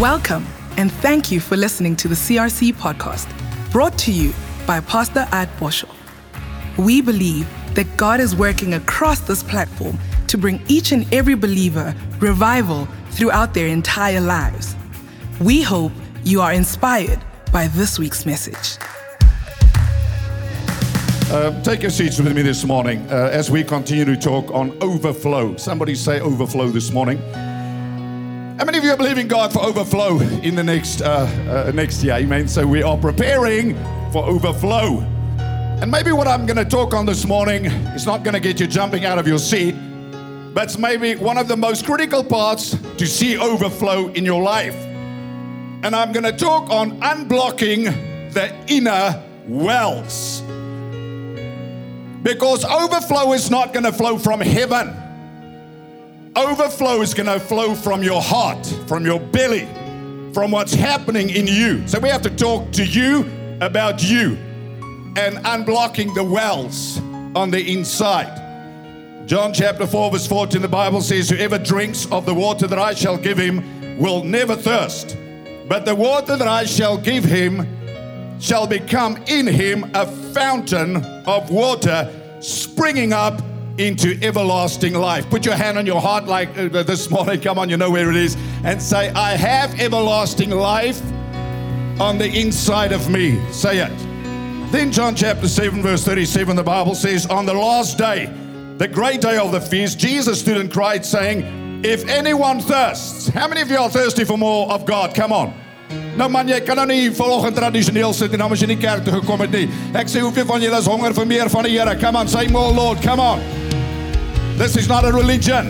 Welcome, and thank you for listening to the CRC podcast, brought to you by Pastor At Boshoff. We believe that God is working across this platform to bring each and every believer revival throughout their entire lives. We hope you are inspired by this week's message. Uh, take your seats with me this morning uh, as we continue to talk on overflow. Somebody say overflow this morning. How many of you are believing God for overflow in the next uh, uh, next year? Amen. So we are preparing for overflow. And maybe what I'm going to talk on this morning is not going to get you jumping out of your seat, but it's maybe one of the most critical parts to see overflow in your life. And I'm going to talk on unblocking the inner wells. Because overflow is not going to flow from heaven. Overflow is going to flow from your heart, from your belly, from what's happening in you. So we have to talk to you about you and unblocking the wells on the inside. John chapter 4, verse 14, the Bible says, Whoever drinks of the water that I shall give him will never thirst, but the water that I shall give him shall become in him a fountain of water springing up into everlasting life. Put your hand on your heart like uh, this morning. Come on, you know where it is. And say, I have everlasting life on the inside of me. Say it. Then, John chapter 7, verse 37, the Bible says, On the last day, the great day of the feast, Jesus stood and cried, saying, If anyone thirsts, how many of you are thirsty for more of God? Come on. Nou man, jy kan nou nie vanoggend tradisioneel sit en as jy nie kerk toe gekom het nie. Ek sê hoeveel van julle is honger vir meer van die Here? Come on, say more Lord, come on. This is not a religion.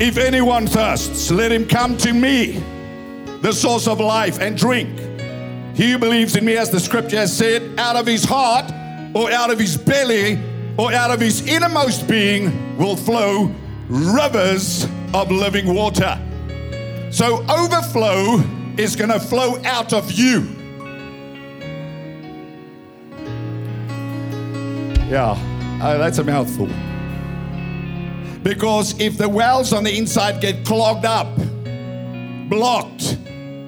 If anyone thirsts, let him come to me, the source of life, and drink. He who believes in me, as the scripture has said, out of his heart or out of his belly or out of his innermost being will flow rivers of living water. So overflow is going to flow out of you. Yeah, uh, that's a mouthful. Because if the wells on the inside get clogged up, blocked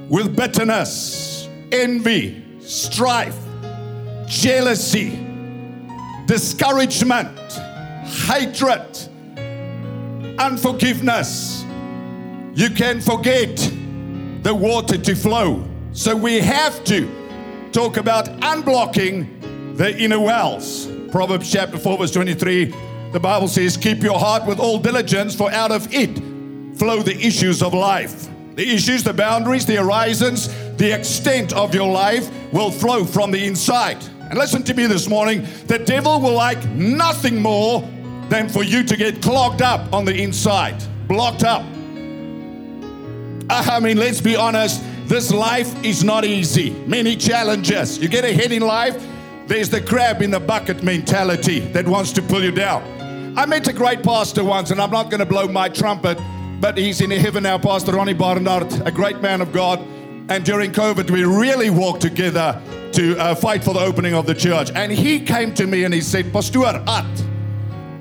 with bitterness, envy, strife, jealousy, discouragement, hatred, unforgiveness, you can forget the water to flow. So we have to talk about unblocking the inner wells. Proverbs chapter 4, verse 23, the Bible says, Keep your heart with all diligence, for out of it flow the issues of life. The issues, the boundaries, the horizons, the extent of your life will flow from the inside. And listen to me this morning the devil will like nothing more than for you to get clogged up on the inside, blocked up. I mean, let's be honest, this life is not easy. Many challenges. You get ahead in life, there's the crab in the bucket mentality that wants to pull you down. I met a great pastor once, and I'm not going to blow my trumpet, but he's in heaven now, Pastor Ronnie Barnard, a great man of God. And during COVID, we really walked together to uh, fight for the opening of the church. And he came to me and he said, Pastor At,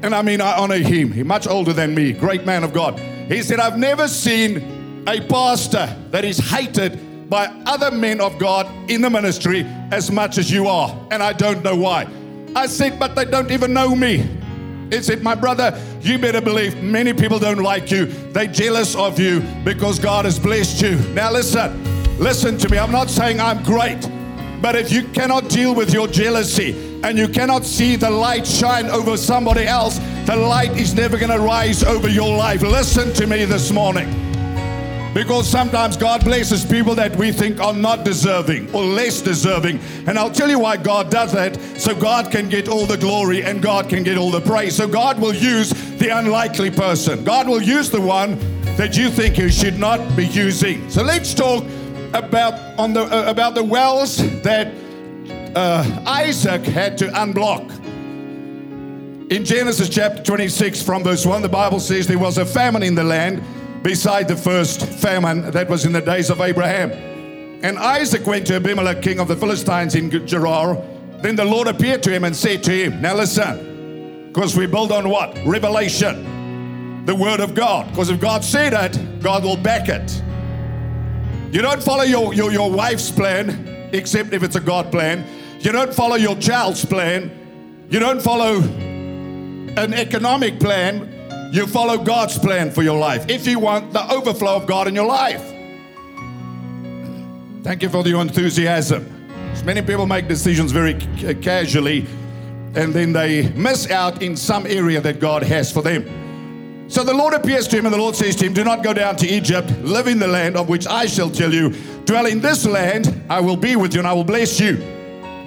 and I mean, I honor him. He's much older than me, great man of God. He said, I've never seen a pastor that is hated by other men of God in the ministry as much as you are. And I don't know why. I said, but they don't even know me. He said, My brother, you better believe many people don't like you. They're jealous of you because God has blessed you. Now, listen, listen to me. I'm not saying I'm great, but if you cannot deal with your jealousy and you cannot see the light shine over somebody else, the light is never going to rise over your life. Listen to me this morning. Because sometimes God blesses people that we think are not deserving or less deserving. And I'll tell you why God does that. So God can get all the glory and God can get all the praise. So God will use the unlikely person. God will use the one that you think you should not be using. So let's talk about on the uh, about the wells that uh, Isaac had to unblock. In Genesis chapter 26, from verse 1, the Bible says there was a famine in the land beside the first famine that was in the days of Abraham. And Isaac went to Abimelech, king of the Philistines in Gerar. Then the Lord appeared to him and said to him, Now listen, because we build on what? Revelation, the word of God. Because if God said it, God will back it. You don't follow your, your, your wife's plan, except if it's a God plan. You don't follow your child's plan. You don't follow an economic plan. You follow God's plan for your life if you want the overflow of God in your life. Thank you for your enthusiasm. Many people make decisions very c- casually and then they miss out in some area that God has for them. So the Lord appears to him, and the Lord says to him, Do not go down to Egypt, live in the land of which I shall tell you. Dwell in this land, I will be with you, and I will bless you.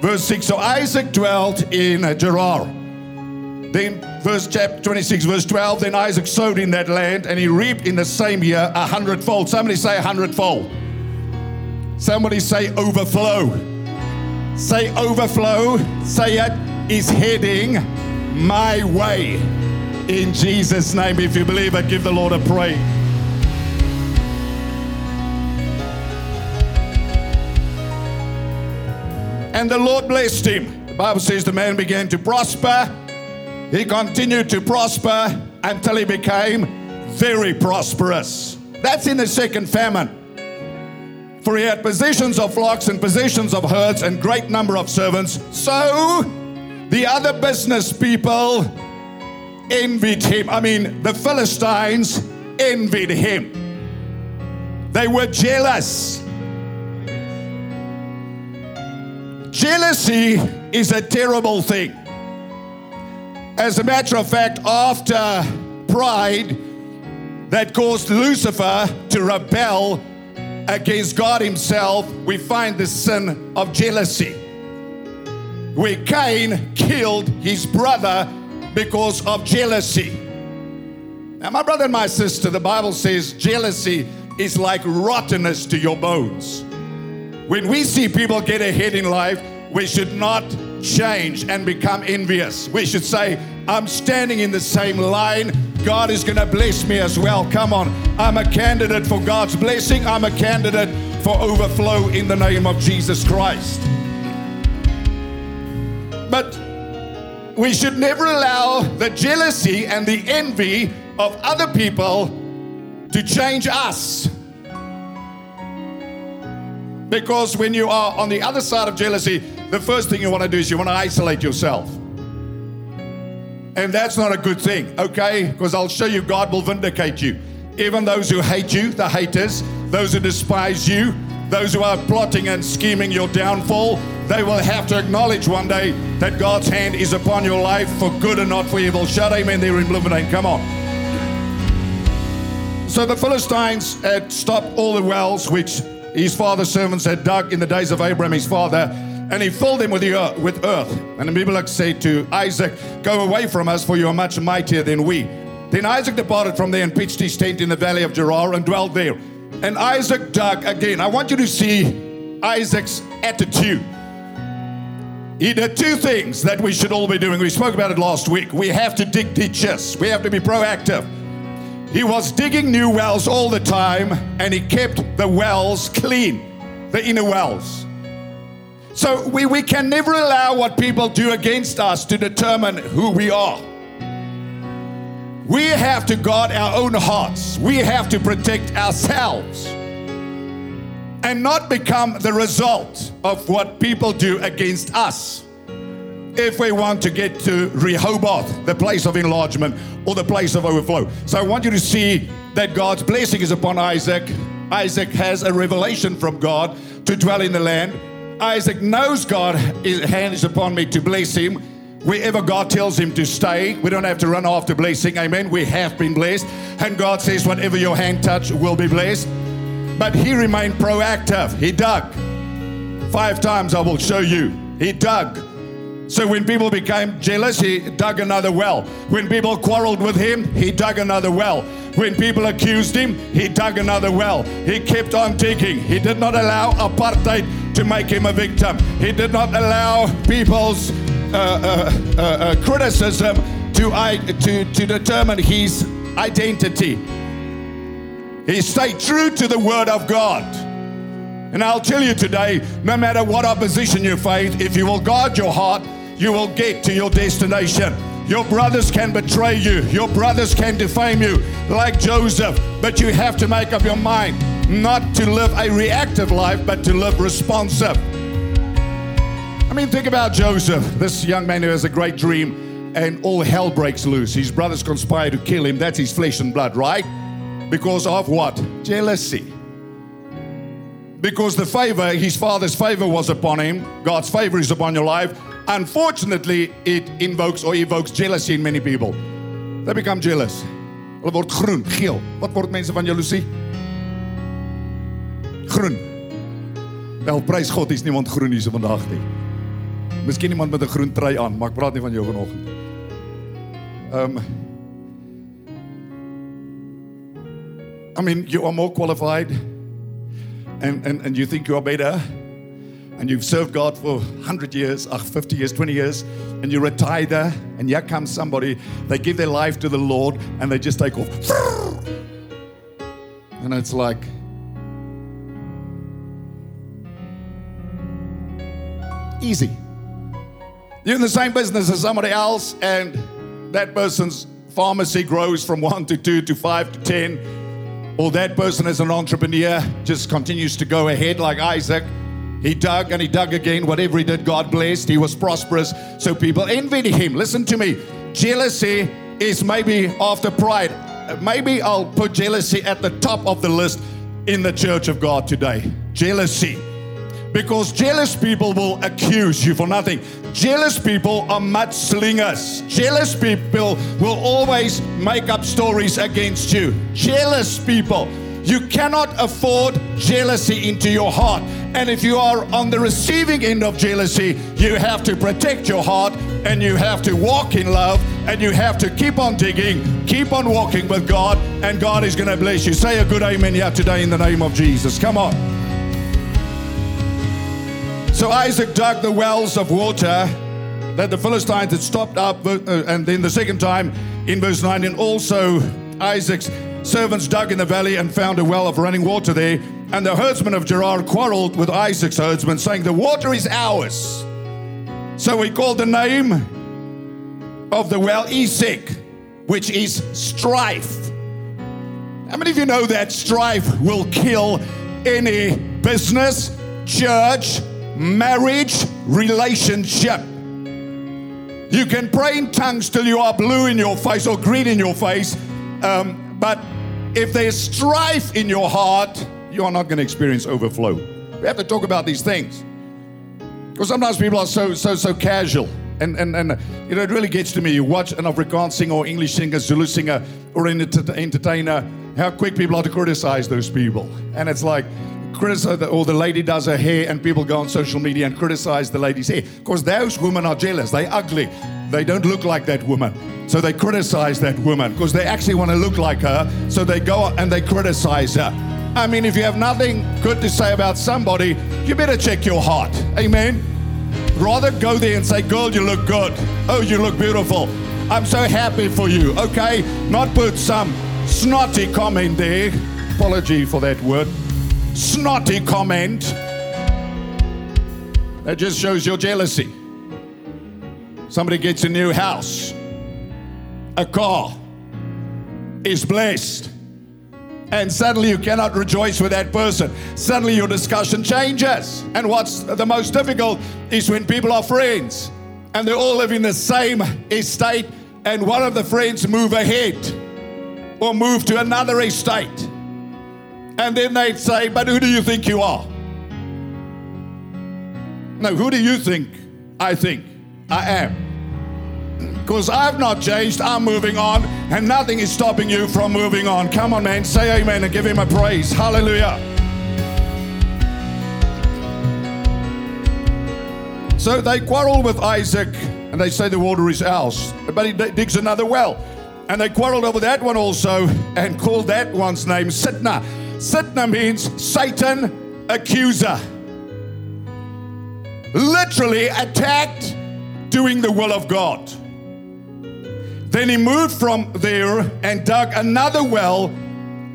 Verse 6 So Isaac dwelt in Gerar. Then, verse chapter 26, verse 12, then Isaac sowed in that land, and he reaped in the same year a hundredfold. Somebody say a hundredfold. Somebody say overflow. Say overflow. Say it is heading my way. In Jesus' name, if you believe it, give the Lord a praise. And the Lord blessed him. The Bible says the man began to prosper. He continued to prosper until he became very prosperous. That's in the second famine. For he had possessions of flocks and possessions of herds and great number of servants. So the other business people envied him. I mean, the Philistines envied him. They were jealous. Jealousy is a terrible thing. As a matter of fact, after pride that caused Lucifer to rebel against God Himself, we find the sin of jealousy. Where Cain killed his brother because of jealousy. Now, my brother and my sister, the Bible says jealousy is like rottenness to your bones. When we see people get ahead in life, we should not change and become envious. We should say, I'm standing in the same line. God is going to bless me as well. Come on. I'm a candidate for God's blessing. I'm a candidate for overflow in the name of Jesus Christ. But we should never allow the jealousy and the envy of other people to change us. Because when you are on the other side of jealousy, the first thing you want to do is you want to isolate yourself. And that's not a good thing, okay? Because I'll show you God will vindicate you. Even those who hate you, the haters, those who despise you, those who are plotting and scheming your downfall, they will have to acknowledge one day that God's hand is upon your life for good and not for evil. Shout amen there in Bloemfontein. Come on. So the Philistines had stopped all the wells which his father's servants had dug in the days of Abraham, his father, and he filled them with, earth, with earth. And Abimelech said to Isaac, Go away from us, for you are much mightier than we. Then Isaac departed from there and pitched his tent in the valley of Gerar and dwelt there. And Isaac dug again. I want you to see Isaac's attitude. He did two things that we should all be doing. We spoke about it last week. We have to dig ditches, we have to be proactive. He was digging new wells all the time and he kept the wells clean, the inner wells. So we, we can never allow what people do against us to determine who we are. We have to guard our own hearts. We have to protect ourselves and not become the result of what people do against us. If we want to get to Rehoboth, the place of enlargement or the place of overflow. So I want you to see that God's blessing is upon Isaac. Isaac has a revelation from God to dwell in the land. Isaac knows God, his hand is upon me to bless him. Wherever God tells him to stay, we don't have to run after blessing. Amen. We have been blessed. And God says, whatever your hand touch will be blessed. But he remained proactive. He dug. Five times I will show you. He dug. So when people became jealous, he dug another well. When people quarreled with him, he dug another well. When people accused him, he dug another well. He kept on digging. He did not allow apartheid to make him a victim. He did not allow people's uh, uh, uh, uh criticism to, to, to determine his identity. He stayed true to the Word of God. And I'll tell you today no matter what opposition you face, if you will guard your heart, you will get to your destination. Your brothers can betray you, your brothers can defame you, like Joseph, but you have to make up your mind. not to live a reactive life, but to live responsive. I mean, think about Joseph, this young man who has a great dream, and all hell breaks loose. His brothers conspire to kill him. That's his flesh and blood, right? Because of what? Jealousy. Because the favor, his father's favor was upon him, God's favor is upon your life. Unfortunately, it invokes or evokes jealousy in many people. They become jealous. Hulle word groen, geel. Wat word mense van jaloesie? Groen. Wel, prys God, hier's niemand groen hier so vandag nie. Miskien iemand met 'n groen trui aan, maar ek praat nie van jou vanoggend. Ehm um, I mean, you are more qualified and, and, and you think you are better and you've served God for 100 years, uh, 50 years, 20 years, and you're a tither, and here comes somebody, they give their life to the Lord, and they just take off. And it's like, easy. You're in the same business as somebody else, and that person's pharmacy grows from one to two to five to ten, or that person as an entrepreneur just continues to go ahead like Isaac. He dug and he dug again. Whatever he did, God blessed. He was prosperous. So people envied him. Listen to me. Jealousy is maybe after pride. Maybe I'll put jealousy at the top of the list in the church of God today. Jealousy. Because jealous people will accuse you for nothing. Jealous people are mudslingers. Jealous people will always make up stories against you. Jealous people. You cannot afford jealousy into your heart. And if you are on the receiving end of jealousy, you have to protect your heart and you have to walk in love and you have to keep on digging, keep on walking with God, and God is going to bless you. Say a good amen here today in the name of Jesus. Come on. So Isaac dug the wells of water that the Philistines had stopped up, uh, and then the second time in verse 19, also Isaac's servants dug in the valley and found a well of running water there. And the herdsmen of Gerar quarreled with Isaac's herdsmen, saying, The water is ours. So he called the name of the well Esek, which is strife. How many of you know that strife will kill any business, church, marriage, relationship? You can pray in tongues till you are blue in your face or green in your face, um, but if there's strife in your heart, you are not going to experience overflow. We have to talk about these things. Because sometimes people are so so so casual. And, and, and you know, it really gets to me. You watch an Afrikaans singer or English singer, Zulu singer, or an entertainer, how quick people are to criticize those people. And it's like, criticize, the, or the lady does her hair, and people go on social media and criticize the lady's hair. Because those women are jealous. They're ugly. They don't look like that woman. So they criticize that woman because they actually want to look like her. So they go and they criticize her. I mean, if you have nothing good to say about somebody, you better check your heart. Amen. Rather go there and say, Girl, you look good. Oh, you look beautiful. I'm so happy for you. Okay? Not put some snotty comment there. Apology for that word. Snotty comment. That just shows your jealousy. Somebody gets a new house, a car, is blessed and suddenly you cannot rejoice with that person. Suddenly your discussion changes. And what's the most difficult is when people are friends and they all live in the same estate, and one of the friends move ahead or move to another estate. And then they'd say, But who do you think you are? No, who do you think I think I am? Because I've not changed, I'm moving on, and nothing is stopping you from moving on. Come on, man, say amen and give him a praise. Hallelujah. So they quarrel with Isaac and they say the water is ours. But he digs another well. And they quarreled over that one also and called that one's name Sitna. Sitna means Satan accuser. Literally attacked doing the will of God. Then he moved from there and dug another well,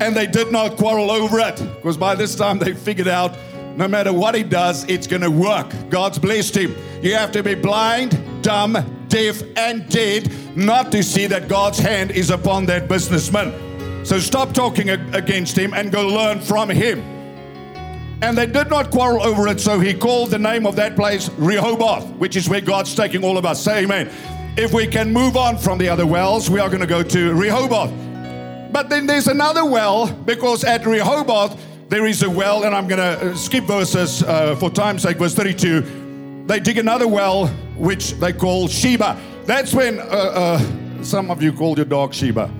and they did not quarrel over it because by this time they figured out no matter what he does, it's going to work. God's blessed him. You have to be blind, dumb, deaf, and dead not to see that God's hand is upon that businessman. So stop talking against him and go learn from him. And they did not quarrel over it, so he called the name of that place Rehoboth, which is where God's taking all of us. Say amen. If we can move on from the other wells, we are going to go to Rehoboth. But then there's another well, because at Rehoboth, there is a well, and I'm going to skip verses uh, for time's sake, verse 32. They dig another well, which they call Sheba. That's when uh, uh, some of you called your dog Sheba.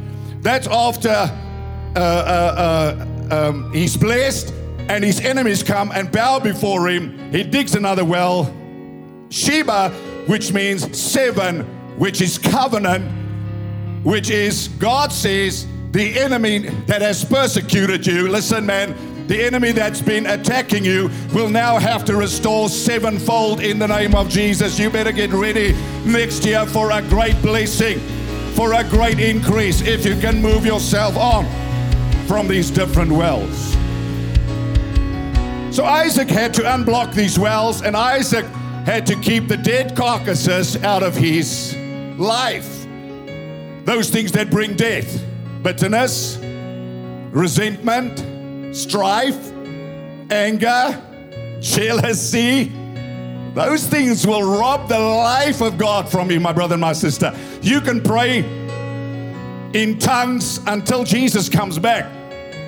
That's after uh, uh, uh, um, he's blessed and his enemies come and bow before him. He digs another well, Sheba, which means seven, which is covenant, which is God says the enemy that has persecuted you. Listen, man, the enemy that's been attacking you will now have to restore sevenfold in the name of Jesus. You better get ready next year for a great blessing, for a great increase if you can move yourself on from these different wells. So Isaac had to unblock these wells, and Isaac had to keep the dead carcasses out of his life. Those things that bring death bitterness, resentment, strife, anger, jealousy. Those things will rob the life of God from you, my brother and my sister. You can pray in tongues until Jesus comes back.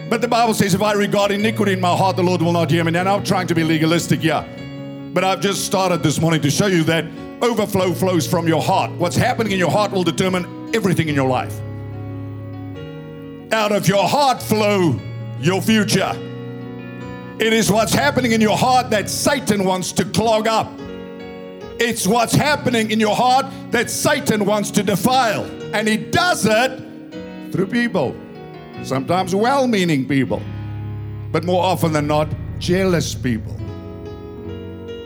But the Bible says, if I regard iniquity in my heart, the Lord will not hear me. Now, I'm trying to be legalistic, yeah. But I've just started this morning to show you that overflow flows from your heart. What's happening in your heart will determine everything in your life. Out of your heart flow your future. It is what's happening in your heart that Satan wants to clog up. It's what's happening in your heart that Satan wants to defile. And he does it through people. Sometimes well meaning people, but more often than not, jealous people.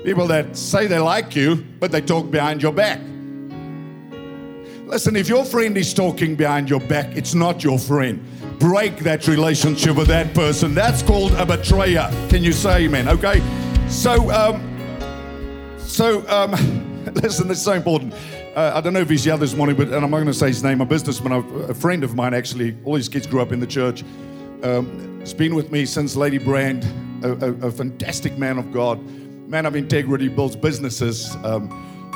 People that say they like you, but they talk behind your back. Listen, if your friend is talking behind your back, it's not your friend. Break that relationship with that person. That's called a betrayer. Can you say amen? Okay. So, um, so um, listen, this is so important. Uh, I don't know if he's here this morning, but and I'm not going to say his name. A businessman, a, friend of mine, actually. All his kids grew up in the church. Um, he's been with me since Ladybrand, a, a, a fantastic man of God, man of integrity, builds businesses. Um,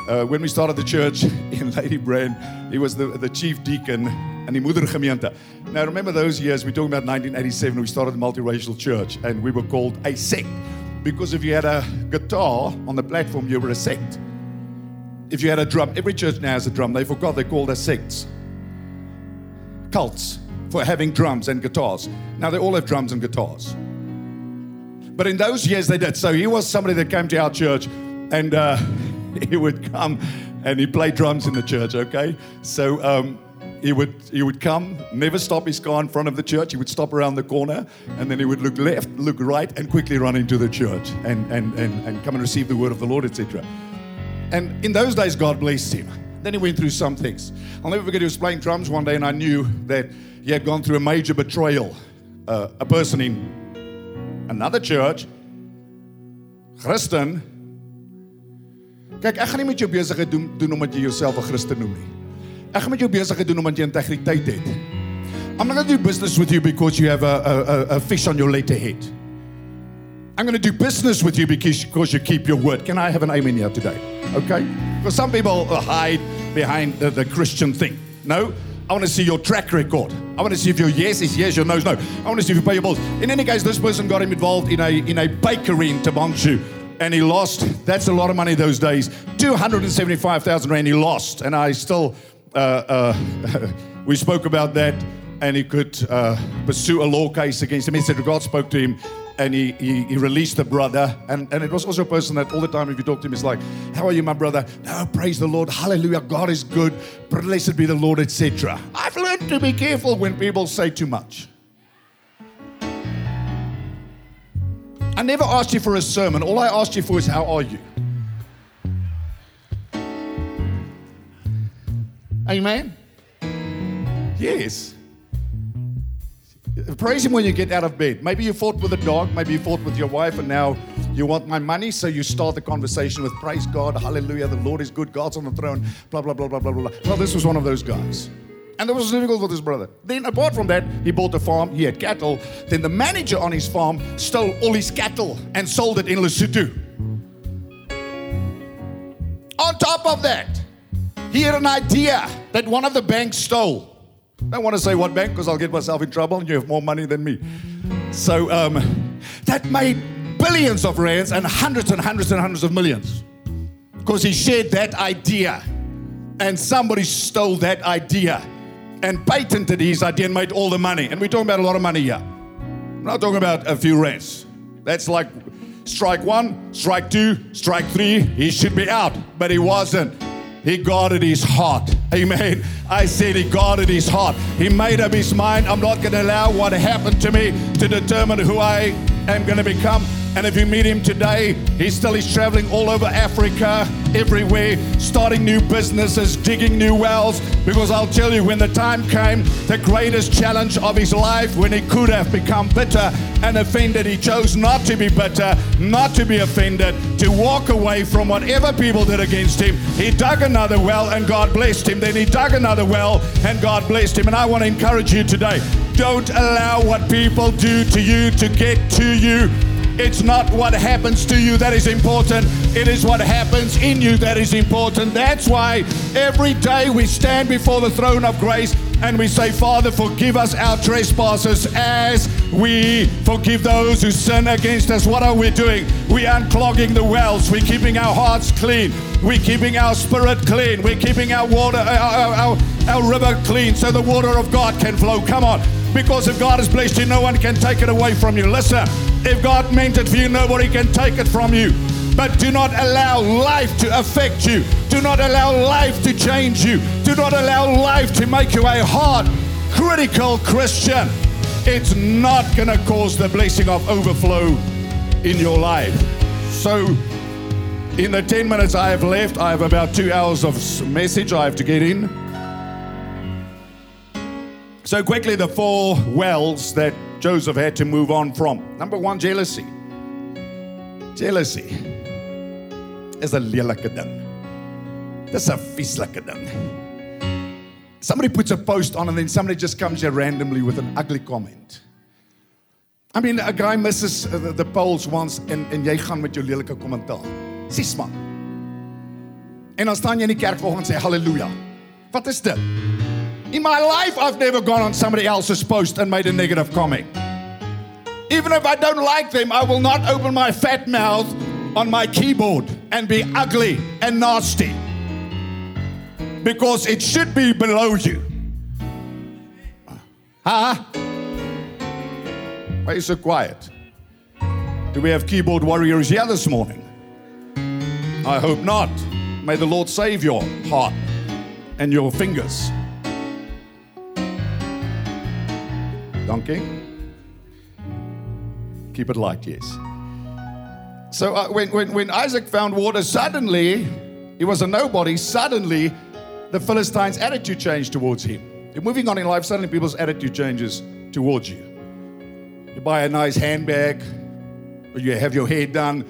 uh, when we started the church in Ladybrand, he was the, the chief deacon and the moedergemeente. Now, remember those years, we're talking about 1987, we started a multiracial church, and we were called a sect. Because if you had a guitar on the platform, you were a sect. If you had a drum, every church now has a drum. They forgot they called us sects. Cults for having drums and guitars. Now they all have drums and guitars. But in those years they did. So he was somebody that came to our church and uh, he would come and he played drums in the church, okay? So um, he would he would come, never stop his car in front of the church. He would stop around the corner, and then he would look left, look right, and quickly run into the church and and and, and come and receive the word of the Lord, etc. And in those days, God blessed him. Then he went through some things. I'll never forget he was playing drums one day, and I knew that he had gone through a major betrayal. Uh, a person in another church, Christen. Kyk, ek gaan nie met jou besigheid doen doen omdat jy Christen noem. Ek gaan met jou besigheid doen omdat jy integriteit het. I'm not going to do business with you because you have a, a, a fish on your letterhead. I'm going to do business with you because, because you keep your word. Can I have an amen here today? Okay? Because some people hide behind the, the Christian thing. No, I want to see your track record. I want to see if your yes is yes, your no is no. I want to see if you pay your bills. In any case, this person got him involved in a in a bakery in Thaba Nchu. And he lost, that's a lot of money those days, 275,000 Rand he lost. And I still, uh, uh, we spoke about that and he could uh, pursue a law case against him. He said God spoke to him and he, he, he, released the brother. And, and it was also a person that all the time, if you talk to him, is like, How are you, my brother? No, praise the Lord. Hallelujah. God is good. Blessed be the Lord, etc. I've learned to be careful when people say too much. I never asked you for a sermon. All I asked you for is, How are you? Amen? Yes. Praise Him when you get out of bed. Maybe you fought with a dog, maybe you fought with your wife, and now you want my money, so you start the conversation with Praise God, Hallelujah, the Lord is good, God's on the throne, blah, blah, blah, blah, blah, blah. Well, this was one of those guys. And that was difficult with his brother. Then, apart from that, he bought a farm, he had cattle. Then the manager on his farm stole all his cattle and sold it in Lesotho. On top of that, he had an idea that one of the banks stole. I don't want to say what bank because I'll get myself in trouble and you have more money than me. So um, that made billions of rands and hundreds and hundreds and hundreds of millions because he shared that idea and somebody stole that idea and patented his idea and made all the money. And we're talking about a lot of money here. I'm not talking about a few rands. That's like strike one, strike two, strike three. He should be out, but he wasn't. He guarded his heart. Amen. I said he guarded his heart. He made up his mind. I'm not going to allow what happened to me to determine who I am going to become. And if you meet him today, he still is traveling all over Africa, everywhere, starting new businesses, digging new wells. Because I'll tell you, when the time came, the greatest challenge of his life, when he could have become bitter and offended, he chose not to be bitter, not to be offended, to walk away from whatever people did against him. He dug another well and God blessed him. Then he dug another well and God blessed him. And I want to encourage you today don't allow what people do to you to get to you. It's not what happens to you that is important. It is what happens in you that is important. That's why every day we stand before the throne of grace and we say, Father, forgive us our trespasses as we forgive those who sin against us. What are we doing? We're unclogging the wells. We're keeping our hearts clean. We're keeping our spirit clean. We're keeping our water, our, our, our, our river clean so the water of God can flow. Come on. Because if God has blessed you, no one can take it away from you. Listen, if God meant it for you, nobody can take it from you. But do not allow life to affect you. Do not allow life to change you. Do not allow life to make you a hard, critical Christian. It's not going to cause the blessing of overflow in your life. So, in the 10 minutes I have left, I have about two hours of message I have to get in. So, quickly, the four wells that Joseph had to move on from. Number one, jealousy. Jealousy is a lelike ding. Dis 'n vieslike ding. Somebody puts a post on and then somebody just comes here randomly with an ugly comment. I mean, a guy misses uh, the, the polls once en en jy gaan met jou lelike kommentaar. Sis man. En dan staan jy in die kerk volgens sê haleluja. Wat is dit? In my life, I've never gone on somebody else's post and made a negative comment. Even if I don't like them, I will not open my fat mouth on my keyboard and be ugly and nasty. Because it should be below you. Huh? Why are you so quiet? Do we have keyboard warriors here this morning? I hope not. May the Lord save your heart and your fingers. Donkey? Keep it light, yes. So uh, when, when, when Isaac found water, suddenly, he was a nobody, suddenly the Philistines' attitude changed towards him. You're moving on in life, suddenly people's attitude changes towards you. You buy a nice handbag, or you have your hair done,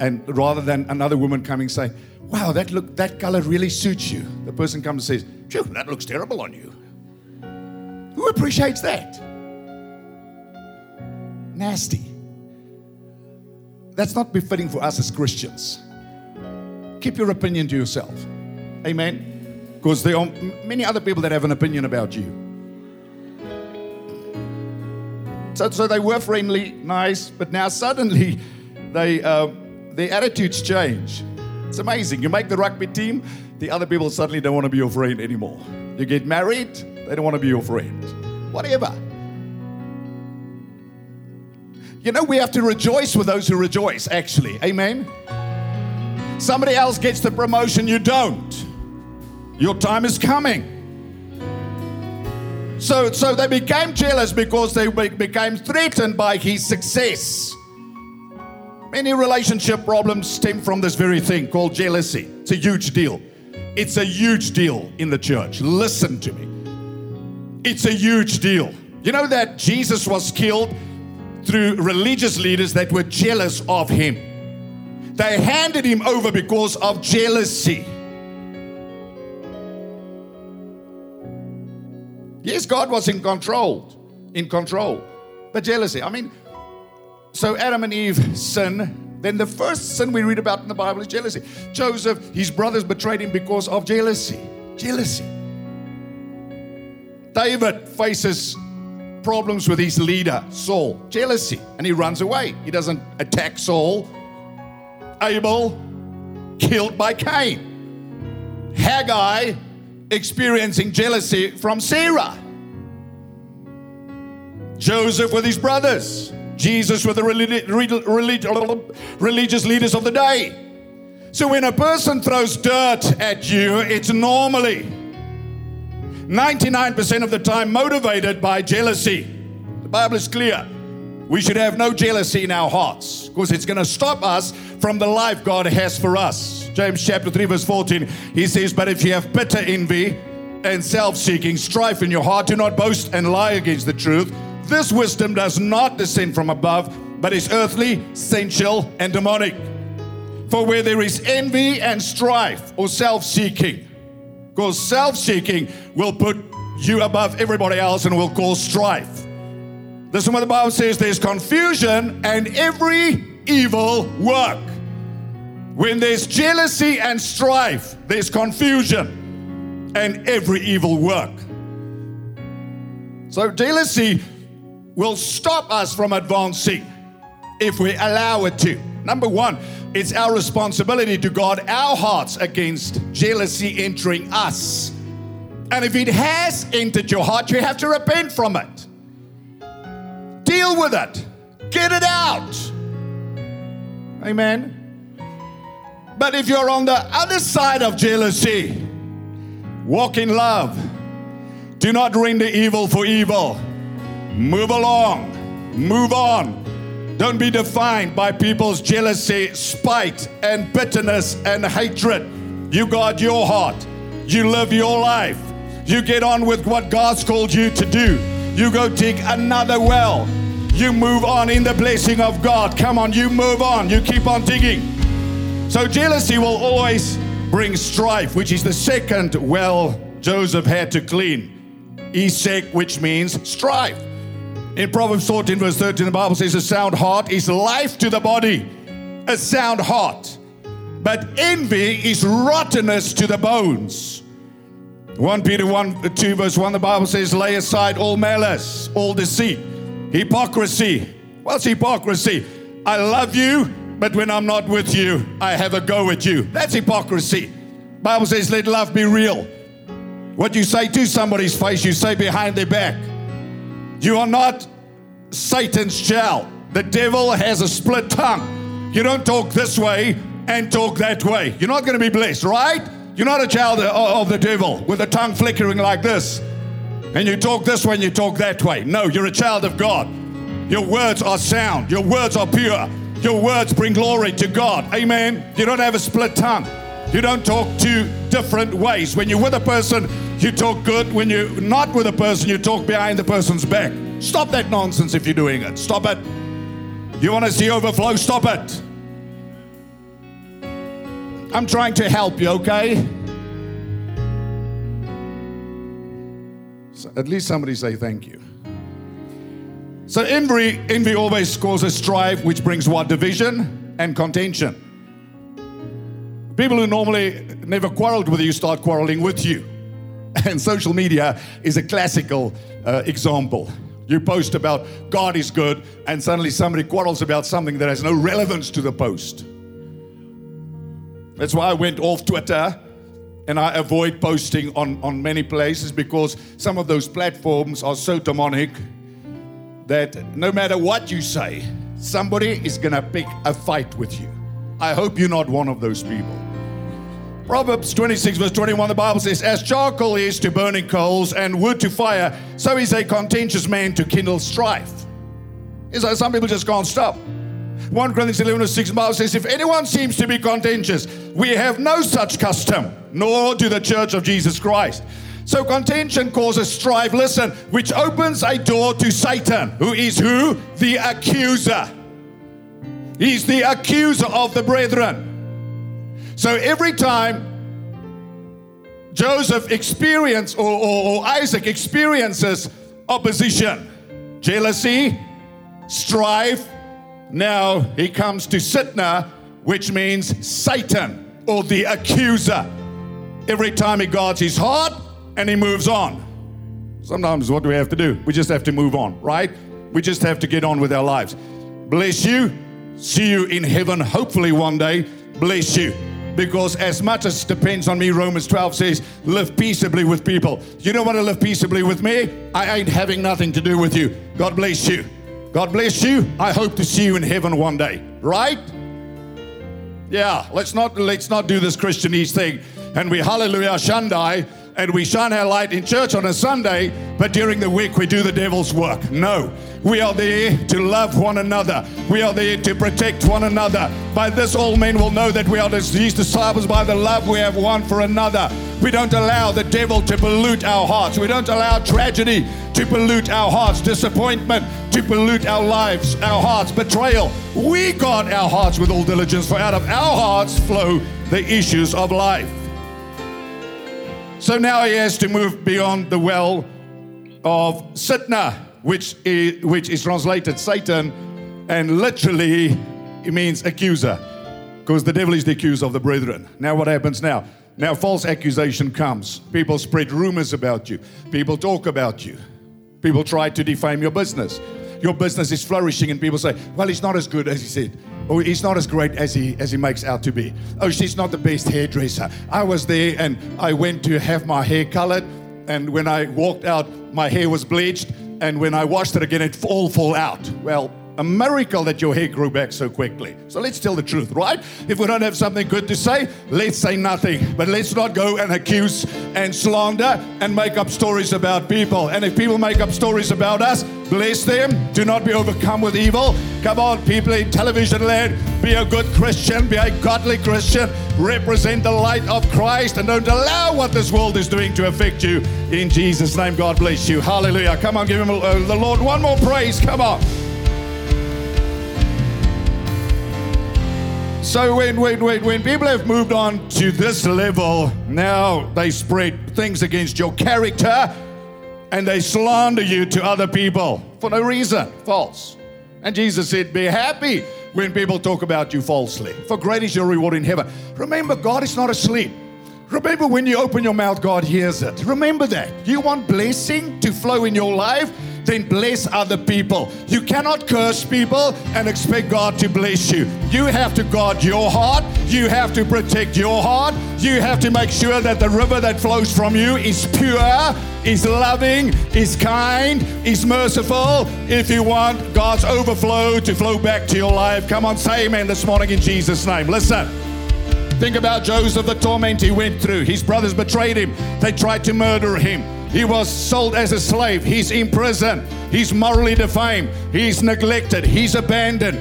and rather than another woman coming saying, Wow, that look that color really suits you. The person comes and says, Phew, that looks terrible on you. Who appreciates that? Nasty. That's not befitting for us as Christians. Keep your opinion to yourself. Amen. Because there are many other people that have an opinion about you. So, so they were friendly, nice, but now suddenly they, uh, their attitudes change. It's amazing. You make the rugby team, the other people suddenly don't want to be your friend anymore. You get married, they don't want to be your friend. Whatever. You know, we have to rejoice with those who rejoice, actually. Amen. Somebody else gets the promotion, you don't. Your time is coming. So, so they became jealous because they be- became threatened by his success. Many relationship problems stem from this very thing called jealousy. It's a huge deal. It's a huge deal in the church. Listen to me. It's a huge deal. You know that Jesus was killed through religious leaders that were jealous of him. They handed him over because of jealousy. Yes, God was in control, in control. But jealousy, I mean, so Adam and Eve sin. Then the first sin we read about in the Bible is jealousy. Joseph, his brothers betrayed him because of jealousy. Jealousy. David faces problems with his leader, Saul. Jealousy. And he runs away. He doesn't attack Saul. Abel, killed by Cain. Haggai, experiencing jealousy from Sarah. Joseph with his brothers. Jesus with the religious leaders of the day. So when a person throws dirt at you, it's normally 99% of the time motivated by jealousy. The Bible is clear. We should have no jealousy in our hearts because it's going to stop us from the life God has for us. James chapter 3, verse 14, he says, But if you have bitter envy and self seeking, strife in your heart, do not boast and lie against the truth. This wisdom does not descend from above, but is earthly, sensual, and demonic. For where there is envy and strife or self seeking, because self seeking will put you above everybody else and will cause strife. This is what the Bible says there's confusion and every evil work. When there's jealousy and strife, there's confusion and every evil work. So, jealousy will stop us from advancing if we allow it to. Number one, it's our responsibility to guard our hearts against jealousy entering us. And if it has entered your heart, you have to repent from it. Deal with it, get it out. Amen. But if you're on the other side of jealousy, walk in love. Do not render evil for evil. Move along. Move on. Don't be defined by people's jealousy, spite, and bitterness and hatred. You guard your heart. You live your life. You get on with what God's called you to do. You go dig another well. You move on in the blessing of God. Come on, you move on. You keep on digging. So, jealousy will always bring strife, which is the second well Joseph had to clean. Esek, which means strife. In Proverbs 14, verse 13, the Bible says, A sound heart is life to the body, a sound heart. But envy is rottenness to the bones. 1 Peter 1, 2, verse 1, the Bible says, Lay aside all malice, all deceit, hypocrisy. What's hypocrisy? I love you, but when I'm not with you, I have a go at you. That's hypocrisy. Bible says, Let love be real. What you say to somebody's face, you say behind their back. You are not Satan's child. The devil has a split tongue. You don't talk this way and talk that way. You're not going to be blessed, right? You're not a child of the devil with a tongue flickering like this. And you talk this way and you talk that way. No, you're a child of God. Your words are sound. Your words are pure. Your words bring glory to God. Amen. You don't have a split tongue. You don't talk two different ways. When you're with a person, you talk good. When you're not with a person, you talk behind the person's back. Stop that nonsense if you're doing it. Stop it. You want to see overflow? Stop it. I'm trying to help you, okay? So at least somebody say thank you. So envy, envy always causes strife, which brings what? Division and contention. People who normally never quarreled with you start quarreling with you. And social media is a classical uh, example. You post about God is good, and suddenly somebody quarrels about something that has no relevance to the post. That's why I went off Twitter and I avoid posting on, on many places because some of those platforms are so demonic that no matter what you say, somebody is going to pick a fight with you. I hope you're not one of those people. Proverbs 26, verse 21, the Bible says, As charcoal is to burning coals and wood to fire, so is a contentious man to kindle strife. Is that some people just can't stop. 1 Corinthians 11, verse 6, the Bible says, If anyone seems to be contentious, we have no such custom, nor do the church of Jesus Christ. So contention causes strife, listen, which opens a door to Satan, who is who? The accuser. He's the accuser of the brethren. So every time Joseph experiences or, or, or Isaac experiences opposition, jealousy, strife. Now he comes to Sitnah, which means Satan or the accuser. Every time he guards his heart and he moves on. Sometimes what do we have to do? We just have to move on, right? We just have to get on with our lives. Bless you. See you in heaven, hopefully one day. Bless you. Because as much as depends on me, Romans 12 says, live peaceably with people. You don't want to live peaceably with me? I ain't having nothing to do with you. God bless you. God bless you. I hope to see you in heaven one day. Right? Yeah, let's not let's not do this Christianese thing. And we hallelujah Shandai and we shine our light in church on a Sunday, but during the week we do the devil's work. No, we are there to love one another. We are there to protect one another. By this, all men will know that we are these disciples by the love we have one for another. We don't allow the devil to pollute our hearts. We don't allow tragedy to pollute our hearts, disappointment to pollute our lives, our hearts, betrayal. We guard our hearts with all diligence, for out of our hearts flow the issues of life. So now he has to move beyond the well of Sitnah, which is, which is translated Satan, and literally it means accuser, because the devil is the accuser of the brethren. Now, what happens now? Now, false accusation comes. People spread rumors about you, people talk about you, people try to defame your business. Your business is flourishing, and people say, Well, it's not as good as he said. Oh, he's not as great as he as he makes out to be. Oh, she's not the best hairdresser. I was there and I went to have my hair colored, and when I walked out, my hair was bleached, and when I washed it again, it all fall out. Well, a miracle that your hair grew back so quickly. So let's tell the truth, right? If we don't have something good to say, let's say nothing. But let's not go and accuse and slander and make up stories about people. And if people make up stories about us, bless them. Do not be overcome with evil. Come on, people in television land, be a good Christian, be a godly Christian, represent the light of Christ, and don't allow what this world is doing to affect you. In Jesus' name, God bless you. Hallelujah. Come on, give him uh, the Lord one more praise. Come on. So when, when, when, when people have moved on to this level, now they spread things against your character and they slander you to other people for no reason. False. And Jesus said, Be happy when people talk about you falsely, for great is your reward in heaven. Remember, God is not asleep. Remember, when you open your mouth, God hears it. Remember that. You want blessing to flow in your life? Then bless other people. You cannot curse people and expect God to bless you. You have to guard your heart. You have to protect your heart. You have to make sure that the river that flows from you is pure, is loving, is kind, is merciful. If you want God's overflow to flow back to your life, come on, say amen this morning in Jesus' name. Listen. Think about Joseph, the torment he went through. His brothers betrayed him, they tried to murder him. He was sold as a slave. He's in prison. He's morally defamed. He's neglected. He's abandoned.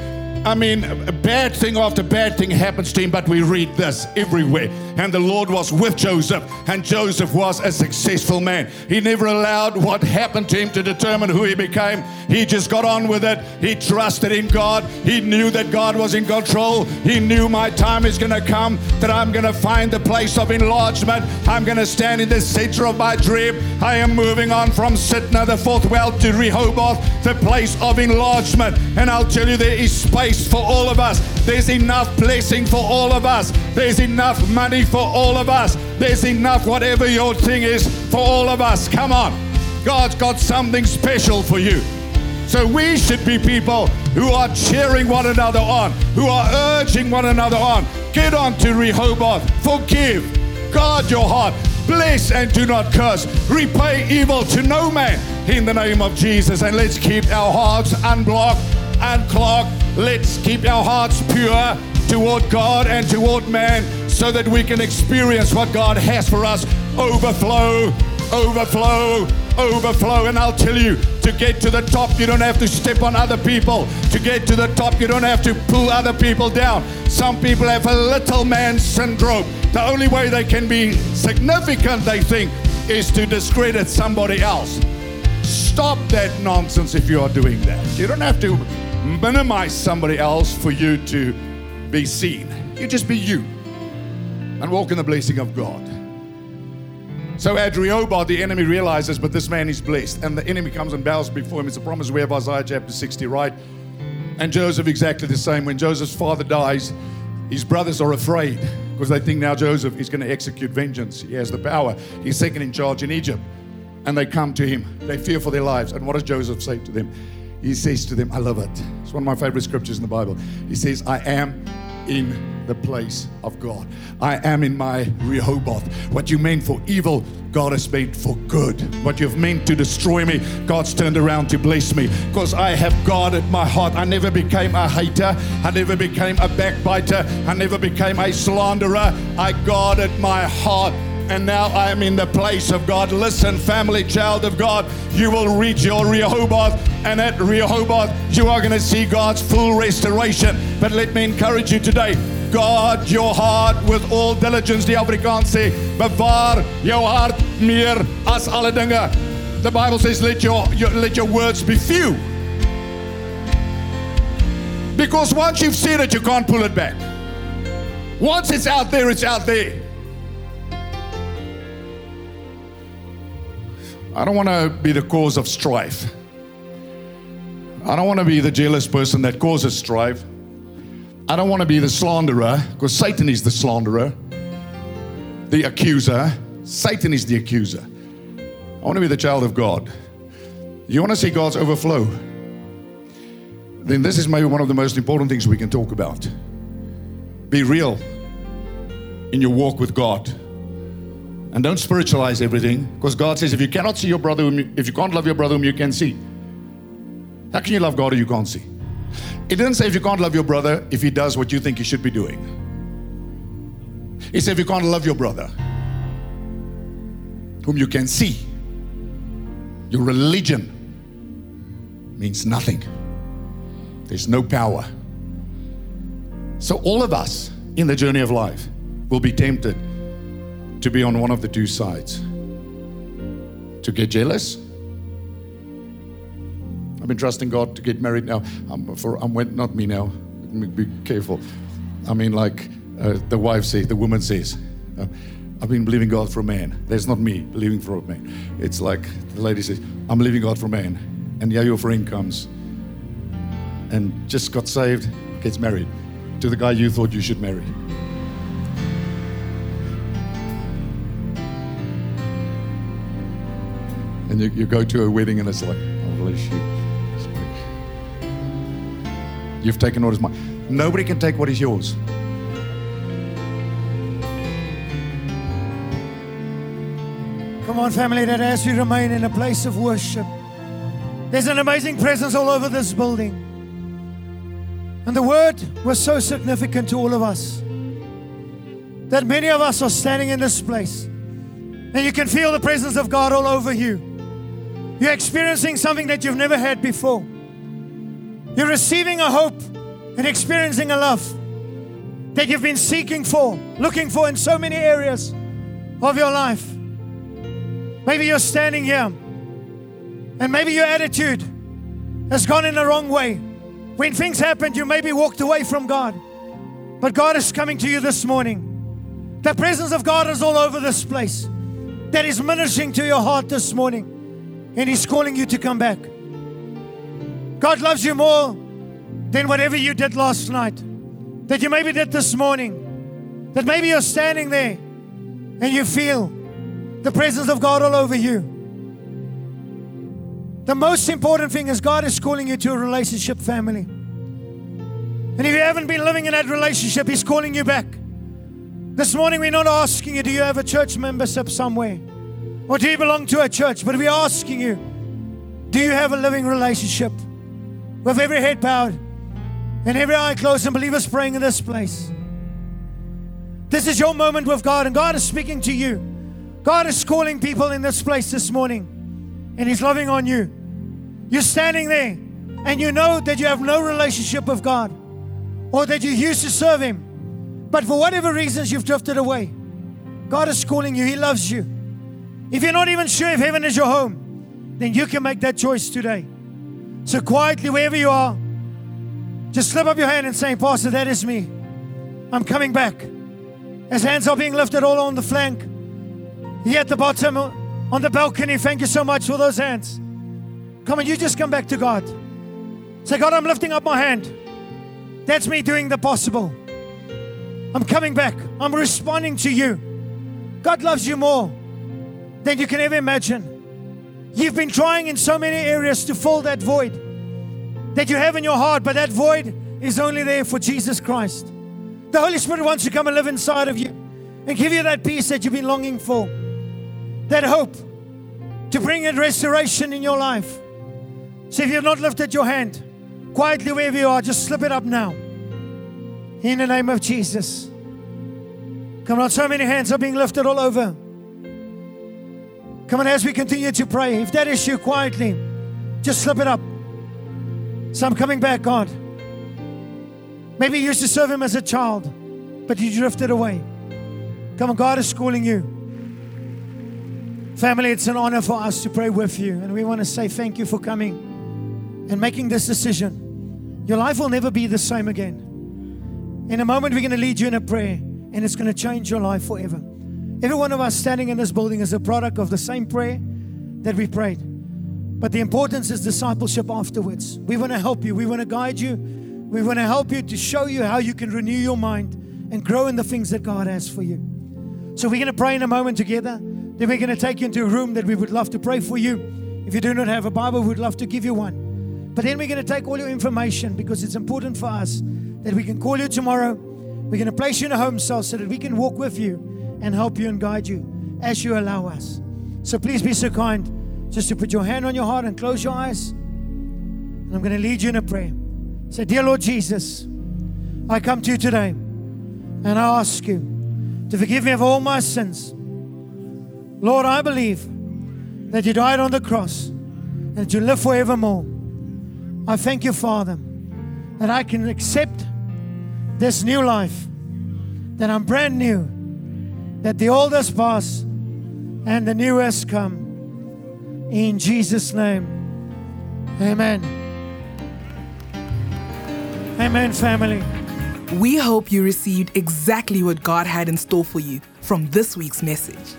I mean, bad thing after bad thing happens to him, but we read this everywhere. And the Lord was with Joseph, and Joseph was a successful man. He never allowed what happened to him to determine who he became. He just got on with it. He trusted in God. He knew that God was in control. He knew my time is going to come, that I'm going to find the place of enlargement. I'm going to stand in the center of my dream. I am moving on from Sitnah, the fourth well, to Rehoboth, the place of enlargement. And I'll tell you, there is space for all of us. There's enough blessing for all of us. There's enough money for all of us. There's enough, whatever your thing is, for all of us. Come on. God's got something special for you. So we should be people who are cheering one another on, who are urging one another on. Get on to Rehoboth. Forgive. Guard your heart. Bless and do not curse. Repay evil to no man in the name of Jesus. And let's keep our hearts unblocked, unclogged, Let's keep our hearts pure toward God and toward man so that we can experience what God has for us overflow, overflow, overflow. And I'll tell you, to get to the top, you don't have to step on other people. To get to the top, you don't have to pull other people down. Some people have a little man syndrome. The only way they can be significant, they think, is to discredit somebody else. Stop that nonsense if you are doing that. You don't have to minimize somebody else for you to be seen. You just be you and walk in the blessing of God. So Rehoboth, the enemy realizes, but this man is blessed. And the enemy comes and bows before him. It's a promise we have Isaiah chapter 60, right? And Joseph exactly the same. When Joseph's father dies, his brothers are afraid because they think now Joseph is going to execute vengeance. He has the power. He's second in charge in Egypt. And they come to him. They fear for their lives. And what does Joseph say to them? He says to them, I love it. It's one of my favorite scriptures in the Bible. He says, I am in the place of God. I am in my Rehoboth. What you meant for evil, God has made for good. What you've meant to destroy me, God's turned around to bless me. Because I have guarded my heart. I never became a hater. I never became a backbiter. I never became a slanderer. I guarded my heart and now I am in the place of God. Listen, family, child of God, you will reach your Rehoboth, and at Rehoboth, you are going to see God's full restoration. But let me encourage you today. God your heart with all diligence, die Afrikaans sê, bewaar jou hart meer as alle dinge. The Bible says, let your, your, let your words be few. Because once you've said it, you can't pull it back. Once it's out there, it's out there. I don't want to be the cause of strife. I don't want to be the jealous person that causes strife. I don't want to be the slanderer because Satan is the slanderer, the accuser. Satan is the accuser. I want to be the child of God. You want to see God's overflow? Then this is maybe one of the most important things we can talk about. Be real in your walk with God. And don't spiritualize everything because God says if you cannot see your brother, you, if you can't love your brother whom you can see, how can you love God who you can't see? It didn't say if you can't love your brother if he does what you think he should be doing. It said if you can't love your brother whom you can see, your religion means nothing. There's no power. So, all of us in the journey of life will be tempted to be on one of the two sides to get jealous. I've been trusting God to get married now. I'm for I'm not me now. Be careful. I mean, like uh, the wife says, the woman says, uh, I've been believing God for a man. That's not me believing for a man. It's like the lady says, I'm believing God for a man. And yeah, your friend comes and just got saved, gets married to the guy you thought you should marry. And you, you go to a wedding and it's like, oh, bless you. Like, you've taken what is mine. Nobody can take what is yours. Come on, family, that as we remain in a place of worship, there's an amazing presence all over this building. And the word was so significant to all of us that many of us are standing in this place and you can feel the presence of God all over you. You're experiencing something that you've never had before. You're receiving a hope and experiencing a love that you've been seeking for, looking for in so many areas of your life. Maybe you're standing here and maybe your attitude has gone in the wrong way. When things happened, you maybe walked away from God. But God is coming to you this morning. The presence of God is all over this place. That is ministering to your heart this morning and He's calling you to come back. God loves you more than whatever you did last night, that you maybe did this morning, that maybe you're standing there and you feel the presence of God all over you. The most important thing is God is calling you to a relationship family. And if you haven't been living in that relationship, He's calling you back. This morning, we're not asking you, do you have a church membership somewhere? Or do you belong to a church? But we're asking you, do you have a living relationship? With every head bowed and every eye closed and believers praying in this place. This is your moment with God, and God is speaking to you. God is calling people in this place this morning, and He's loving on you. You're standing there, and you know that you have no relationship with God, or that you used to serve Him, but for whatever reasons you've drifted away. God is calling you, He loves you. If you're not even sure if heaven is your home, then you can make that choice today. So, quietly, wherever you are, just slip up your hand and say, Pastor, that is me. I'm coming back. As hands are being lifted all on the flank, Here at the bottom on the balcony, thank you so much for those hands. Come on, you just come back to God. Say, God, I'm lifting up my hand. That's me doing the possible. I'm coming back. I'm responding to you. God loves you more than you can ever imagine. You've been trying in so many areas to fill that void that you have in your heart, but that void is only there for Jesus Christ. The Holy Spirit wants to come and live inside of you and give you that peace that you've been longing for, that hope to bring in restoration in your life. So if you've not lifted your hand, quietly wherever you are, just slip it up now. In the name of Jesus. Come on, so many hands are being lifted all over. Come on, as we continue to pray, if that is you quietly, just slip it up. So I'm coming back, God. Maybe you used to serve Him as a child, but you drifted away. Come on, God is schooling you. Family, it's an honor for us to pray with you, and we want to say thank you for coming and making this decision. Your life will never be the same again. In a moment, we're going to lead you in a prayer, and it's going to change your life forever. Every one of us standing in this building is a product of the same prayer that we prayed. But the importance is discipleship afterwards. We want to help you, we want to guide you, we want to help you to show you how you can renew your mind and grow in the things that God has for you. So we're going to pray in a moment together. Then we're going to take you into a room that we would love to pray for you. If you do not have a Bible, we'd love to give you one. But then we're going to take all your information because it's important for us that we can call you tomorrow. We're going to place you in a home cell so that we can walk with you and help you and guide you as you allow us. So please be so kind just to put your hand on your heart and close your eyes. And I'm going to lead you in a prayer. Say, Dear Lord Jesus, I come to you today and I ask you to forgive me of all my sins. Lord, I believe that you died on the cross and that you live forevermore. I thank you, Father, that I can accept this new life, that I'm brand new, that the oldest passed and the newest come. In Jesus' name. Amen. Amen, family. We hope you received exactly what God had in store for you from this week's message.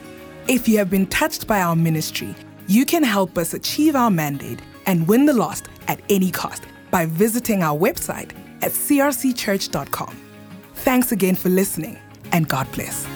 If you have been touched by our ministry, you can help us achieve our mandate and win the lost at any cost by visiting our website at crcchurch.com. Thanks again for listening, and God bless.